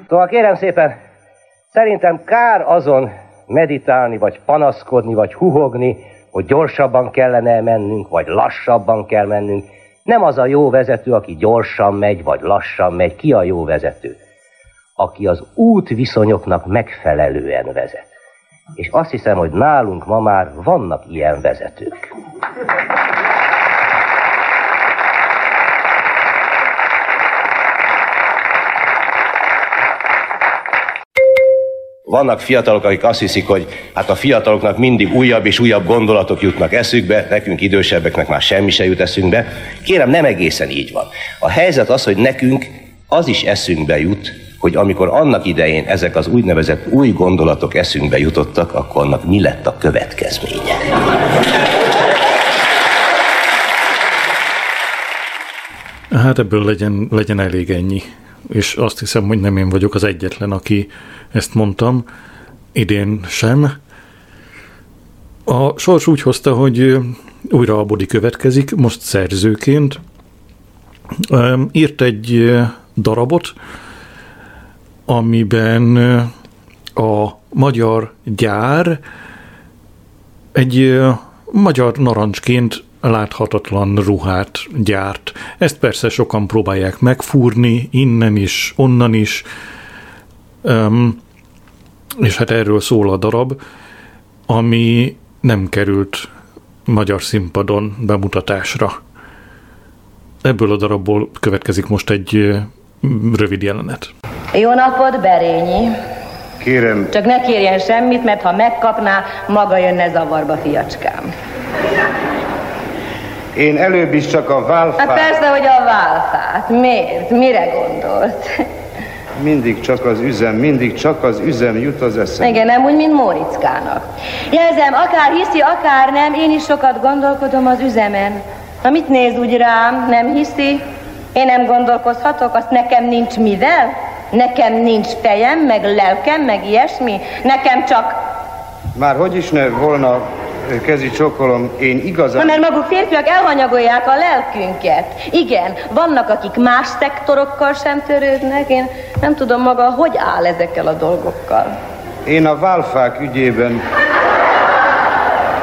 Szóval kérem szépen, szerintem kár azon meditálni, vagy panaszkodni, vagy huhogni, hogy gyorsabban kellene mennünk, vagy lassabban kell mennünk. Nem az a jó vezető, aki gyorsan megy, vagy lassan megy. Ki a jó vezető? Aki az útviszonyoknak megfelelően vezet. És azt hiszem, hogy nálunk ma már vannak ilyen vezetők. Vannak fiatalok, akik azt hiszik, hogy hát a fiataloknak mindig újabb és újabb gondolatok jutnak eszükbe, nekünk idősebbeknek már semmi se jut eszünkbe. Kérem, nem egészen így van. A helyzet az, hogy nekünk az is eszünkbe jut, hogy amikor annak idején ezek az úgynevezett új gondolatok eszünkbe jutottak, akkor annak mi lett a következménye. Hát ebből legyen, legyen elég ennyi. És azt hiszem, hogy nem én vagyok az egyetlen, aki ezt mondtam, idén sem. A sors úgy hozta, hogy újra a Bodi következik, most szerzőként. Írt egy darabot, amiben a magyar gyár egy magyar narancsként láthatatlan ruhát gyárt. Ezt persze sokan próbálják megfúrni, innen is, onnan is, um, és hát erről szól a darab, ami nem került magyar színpadon bemutatásra. Ebből a darabból következik most egy rövid jelenet. Jó napot, Berényi! Kérem. Csak ne kérjen semmit, mert ha megkapná, maga jönne zavarba, fiacskám. Én előbb is csak a válfát... Hát persze, hogy a válfát. Miért? Mire gondolt? Mindig csak az üzem, mindig csak az üzem jut az eszembe. Igen, nem úgy, mint Mórickának. Jelzem, akár hiszi, akár nem, én is sokat gondolkodom az üzemen. Na mit néz úgy rám, nem hiszi? Én nem gondolkozhatok, azt nekem nincs mivel? Nekem nincs fejem, meg lelkem, meg ilyesmi? Nekem csak... Már hogy is ne volna kezi csókolom, én igazán... Na, mert maguk férfiak elhanyagolják a lelkünket. Igen, vannak, akik más szektorokkal sem törődnek. Én nem tudom maga, hogy áll ezekkel a dolgokkal. Én a válfák ügyében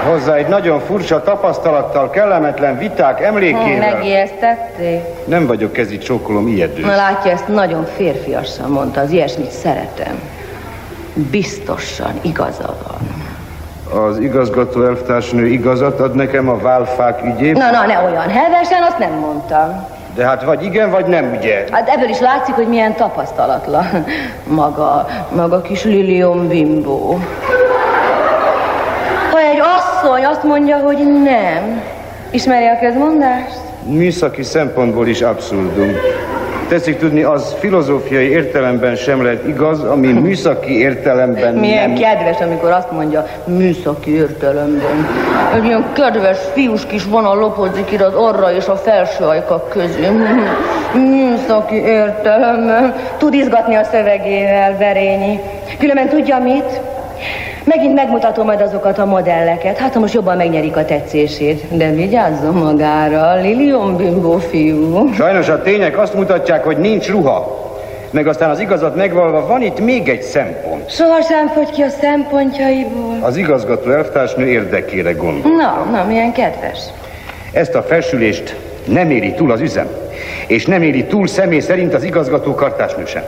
hozzá egy nagyon furcsa tapasztalattal, kellemetlen viták emlékével. megijesztették? Nem vagyok kezi csókolom ijedő. Na látja, ezt nagyon férfiasan mondta, az ilyesmit szeretem. Biztosan igaza van. Az igazgató elvtársnő igazat ad nekem a válfák ügyében? Na, na, ne olyan hevesen, azt nem mondtam. De hát vagy igen, vagy nem, ugye? Hát ebből is látszik, hogy milyen tapasztalatlan. Maga, maga kis Lilium Bimbo. Ha egy asszony azt mondja, hogy nem, ismeri a közmondást? Műszaki szempontból is abszurdum. Tetszik tudni, az filozófiai értelemben sem lehet igaz, ami [laughs] műszaki értelemben Milyen nem. kedves, amikor azt mondja műszaki értelemben. Egy ilyen kedves fiús kis vonal lopódzik ide az orra és a felső ajkak közül. [laughs] Műszaki értelemben. Tud izgatni a szövegével, Verényi. Különben tudja mit? Megint megmutatom majd azokat a modelleket. Hát, ha most jobban megnyerik a tetszését. De vigyázzon magára, Lilium Bimbo fiú. Sajnos a tények azt mutatják, hogy nincs ruha. Meg aztán az igazat megvalva van itt még egy szempont. Sohasem fogy ki a szempontjaiból. Az igazgató elvtársnő érdekére gondol. Na, na, milyen kedves. Ezt a felsülést nem éri túl az üzem. És nem éri túl személy szerint az igazgató kartásnő sem.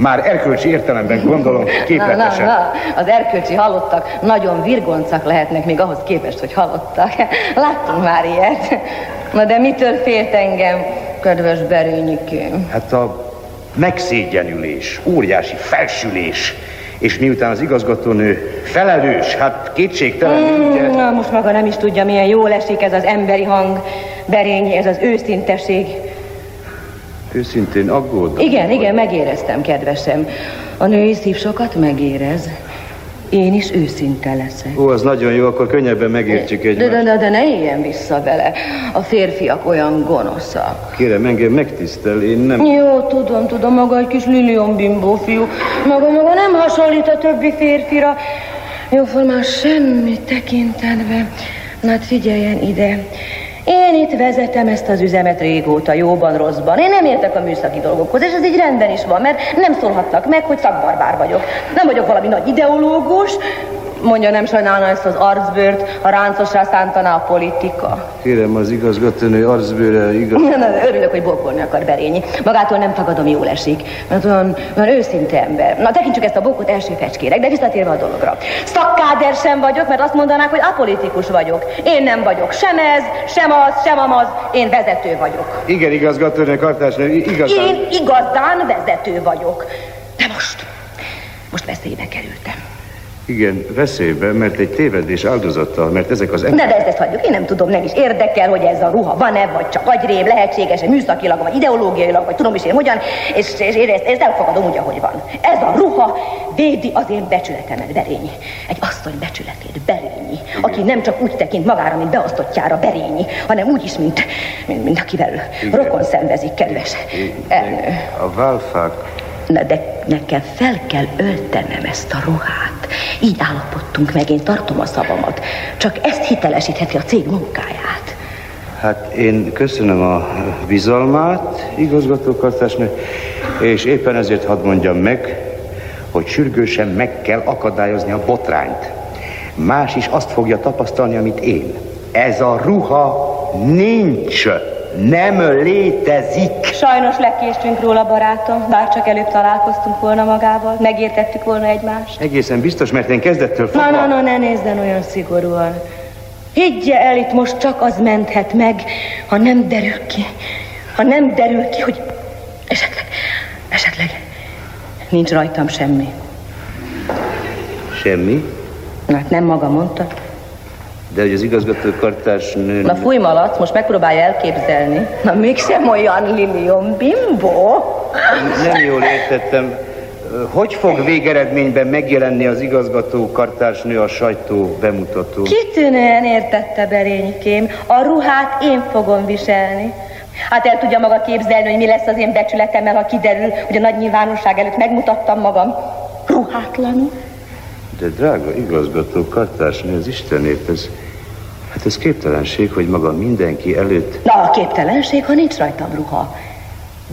Már erkölcsi értelemben gondolom Na, na, képletesen. na, az erkölcsi halottak nagyon virgoncak lehetnek még ahhoz képest, hogy halottak. [laughs] Láttunk már ilyet. Na de mitől félt engem, kedves Berényikém? Hát a megszégyenülés, óriási felsülés. És miután az igazgatónő felelős, hát kétségtelen, ugye... Mm, na, most maga nem is tudja, milyen jól esik ez az emberi hang, Berényi, ez az őszinteség. Őszintén aggódom. Igen, igen, megéreztem, kedvesem. A női szív sokat megérez. Én is őszinte leszek. Ó, az nagyon jó, akkor könnyebben megértjük De, egymást. de, de, de ne éljen vissza vele. A férfiak olyan gonoszak. Kérem, engem megtisztel, én nem... Jó, tudom, tudom, maga egy kis Lilium bimbó fiú. Maga, maga nem hasonlít a többi férfira. Jóformán semmi tekintetben. Na hát figyeljen ide. Én itt vezetem ezt az üzemet régóta, jóban, rosszban. Én nem értek a műszaki dolgokhoz, és ez így rendben is van, mert nem szólhatnak meg, hogy szakbarbár vagyok. Nem vagyok valami nagy ideológus, mondja, nem sajnálna ezt az arcbőrt, ha ráncosra szántaná a politika. Kérem, az igazgatónő arcbőre igaz... Na, na, örülök, hogy bókolni akar Berényi. Magától nem tagadom, jól esik. Mert olyan, olyan őszinte ember. Na, tekintsük ezt a bókot első fecskérek, de visszatérve a dologra. Szakkáder sem vagyok, mert azt mondanák, hogy apolitikus vagyok. Én nem vagyok sem ez, sem az, sem amaz. Én vezető vagyok. Igen, igazgatónő, kartásnő, igazán... Én igazán vezető vagyok. De most, most veszélybe kerültem. Igen, veszélybe, mert egy tévedés áldozattal, mert ezek az De, de ezt, ezt hagyjuk, én nem tudom, nem is érdekel, hogy ez a ruha van-e, vagy csak agyrém, lehetséges-e műszakilag, vagy ideológiailag, vagy tudom is én hogyan, és, és én ezt, ezt elfogadom úgy, ahogy van. Ez a ruha védi az én becsületemet, Berényi. Egy asszony becsületét, Berényi, aki nem csak úgy tekint magára, mint beosztottjára, Berényi, hanem úgy is, mint, mint, mint akivel Igen. rokon szenvezik, kedves elnő. A válfák... Na, de nekem fel kell öltenem ezt a ruhát. Így állapodtunk meg, én tartom a szavamat. Csak ezt hitelesítheti a cég munkáját. Hát én köszönöm a bizalmát, igazgatókartásnő, és éppen ezért hadd mondjam meg, hogy sürgősen meg kell akadályozni a botrányt. Más is azt fogja tapasztalni, amit én. Ez a ruha nincs, nem létezik. Sajnos lekéstünk róla, barátom, bár csak előbb találkoztunk volna magával, megértettük volna egymást. Egészen biztos, mert én kezdettől Na, fogva... na, na, ne nézzen olyan szigorúan. Higgye el, itt most csak az menthet meg, ha nem derül ki. Ha nem derül ki, hogy esetleg, esetleg nincs rajtam semmi. Semmi? Na, hát nem maga mondta. De hogy az igazgatókartárs nő... Na fúj malac, most megpróbálja elképzelni. Na mégsem olyan Lilium bimbo. Nem jól értettem. Hogy fog végeredményben megjelenni az igazgatókartársnő a sajtó bemutató? Kitűnően értette Berénykém. A ruhát én fogom viselni. Hát el tudja maga képzelni, hogy mi lesz az én becsületemmel, ha kiderül, hogy a nagy nyilvánosság előtt megmutattam magam ruhátlanul. De drága igazgató kartársnő, az Istenért, ez, hát ez képtelenség, hogy maga mindenki előtt... Na, a képtelenség, ha nincs rajtam ruha.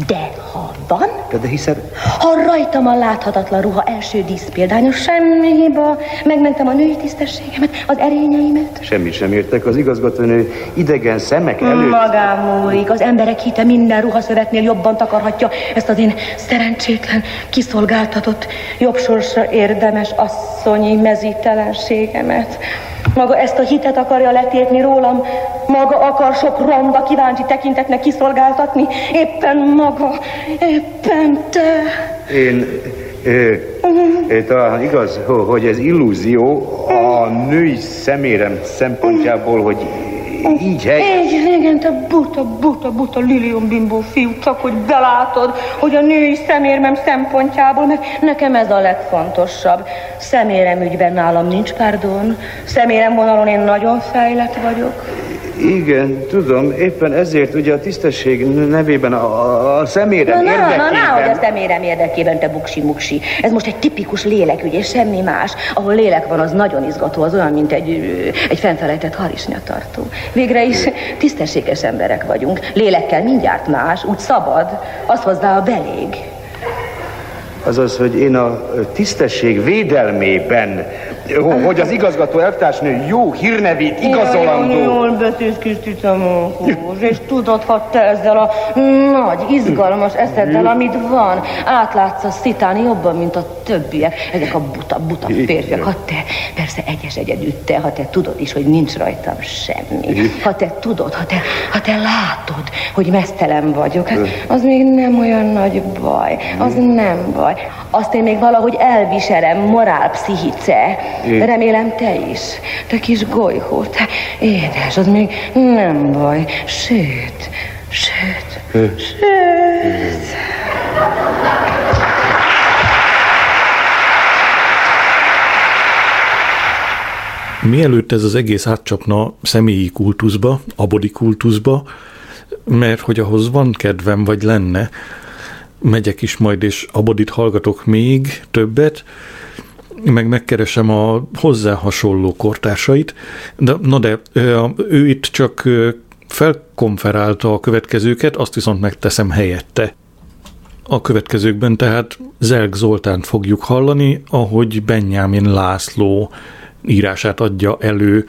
De ha van, De, hiszen ha rajtam a láthatatlan ruha első díszpéldánya, semmi hiba, megmentem a női tisztességemet, az erényeimet. semmit sem értek, az igazgatónő idegen szemek előtt... Magám múlik, az emberek hite minden ruhaszövetnél jobban takarhatja ezt az én szerencsétlen, kiszolgáltatott, jobb sorsra érdemes asszonyi mezítelenségemet. Maga ezt a hitet akarja letépni rólam, maga akar sok ronda kíváncsi tekintetnek kiszolgáltatni, éppen maga, éppen te. Én... Ö, talán igaz, ho- hogy ez illúzió a női szemérem szempontjából, hogy így helyes. Így, igen, te buta, buta, buta Lilium bimbó fiú, csak hogy belátod, hogy a női szemérmem szempontjából, meg nekem ez a legfontosabb. Szemérem ügyben nálam nincs pardon, szemérem vonalon én nagyon fejlett vagyok. Igen, tudom, éppen ezért ugye a tisztesség nevében a, a, szemérem Na, na, na, érdekében... na, hogy a szemérem érdekében, te buksi-muksi. Ez most egy tipikus lélekügy, és semmi más. Ahol lélek van, az nagyon izgató, az olyan, mint egy, egy fennfelejtett harisnyatartó. Végre is tisztességes emberek vagyunk. Lélekkel mindjárt más, úgy szabad, az hozzá a belég. Azaz, hogy én a tisztesség védelmében, hogy az igazgató elvtársnő jó hírnevét igazolandó... jól betűzküzd, Ticamókus, és tudod, ha te ezzel a nagy, izgalmas eszeddel, amit van, átlátsz a szitán jobban, mint a többiek, ezek a buta, buta férfiak, ha te, persze egyes egyedül te, ha te tudod is, hogy nincs rajtam semmi, ha te tudod, ha te, ha te látod, hogy mesztelen vagyok, hát az még nem olyan nagy baj, az nem baj. Azt én még valahogy elviselem, morál Igen. Remélem te is. Te kis golyhó, te édes, az még nem baj. Sőt, sőt, sőt. Mielőtt ez az egész átcsapna személyi kultuszba, abodi kultuszba, mert hogy ahhoz van kedvem, vagy lenne, megyek is majd, és abodit hallgatok még többet, meg megkeresem a hozzá hasonló kortársait, de, na de ő itt csak felkonferálta a következőket, azt viszont megteszem helyette. A következőkben tehát Zelg Zoltánt fogjuk hallani, ahogy Benjamin László írását adja elő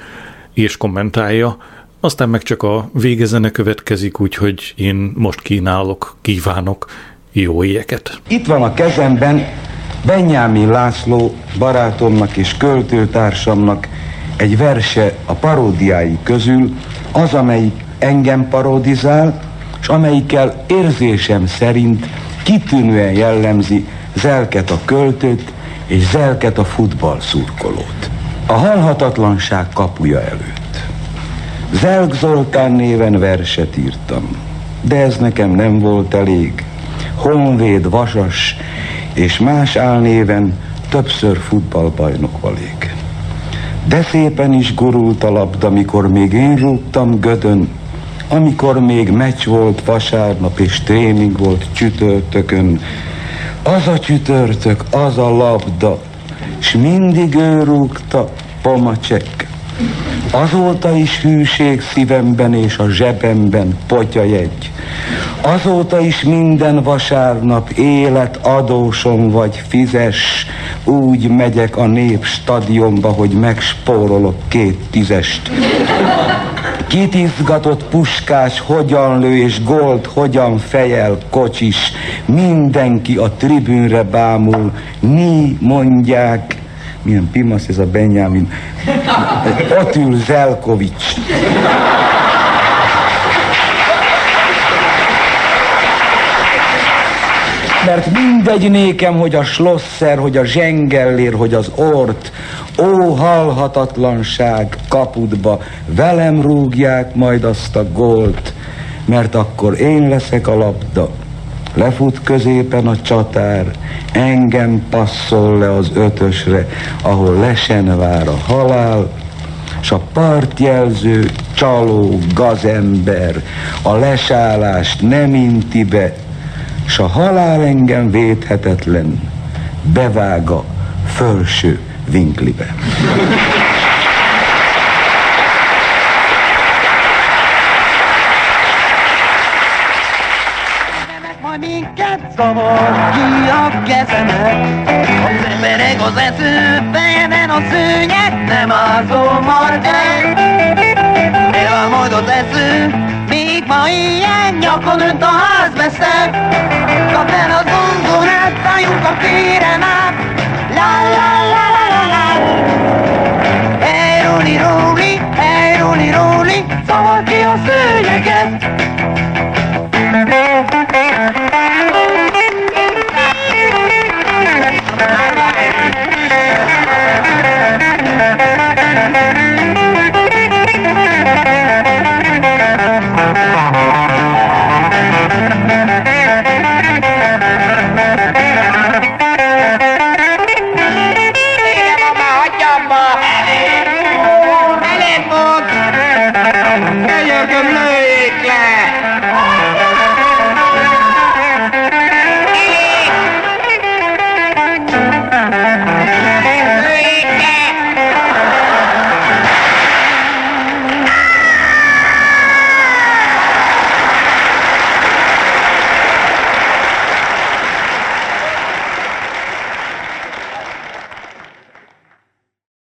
és kommentálja, aztán meg csak a végezene következik, úgyhogy én most kínálok, kívánok jó éjeket. Itt van a kezemben Benyámin László barátomnak és költőtársamnak egy verse a paródiái közül, az, amelyik engem parodizál, és amelyikkel érzésem szerint kitűnően jellemzi Zelket a költőt és Zelket a futballszurkolót. A halhatatlanság kapuja előtt. Zelk Zoltán néven verset írtam, de ez nekem nem volt elég. Honvéd, Vasas és más álnéven többször futballbajnok valék. De szépen is gurult a labda, mikor még én rúgtam gödön, amikor még meccs volt vasárnap és tréning volt csütörtökön. Az a csütörtök, az a labda, s mindig ő rúgta Pomacek. Azóta is hűség szívemben és a zsebemben potyajegy. Azóta is minden vasárnap élet adósom vagy fizes, úgy megyek a nép stadionba, hogy megspórolok két tízest. Kit izgatott puskás, hogyan lő és gold, hogyan fejel kocsis. Mindenki a tribűnre bámul, mi mondják, milyen pimasz ez a Benjamin. Ott ül Zelkovics. Mert mindegy nékem, hogy a Schlosser, hogy a Zsengellér, hogy az Ort, Ó, halhatatlanság kapudba, velem rúgják majd azt a gólt, mert akkor én leszek a labda. Lefut középen a csatár, engem passzol le az ötösre, ahol lesen vár a halál, s a partjelző csaló gazember a lesállást nem inti be, s a halál engem védhetetlen bevága fölső vinklibe. minket zavar ki a kezemet. Az emberek az fejeden a szőnyeg, nem ázom majd el. El majd az még ma ilyen nyakon önt a házmester. Kap el a zongorát, álljunk a téren át. La la la la la la. Hey, Roli, Roli, hey, Roli, Roli, zavar ki a szőnyeget.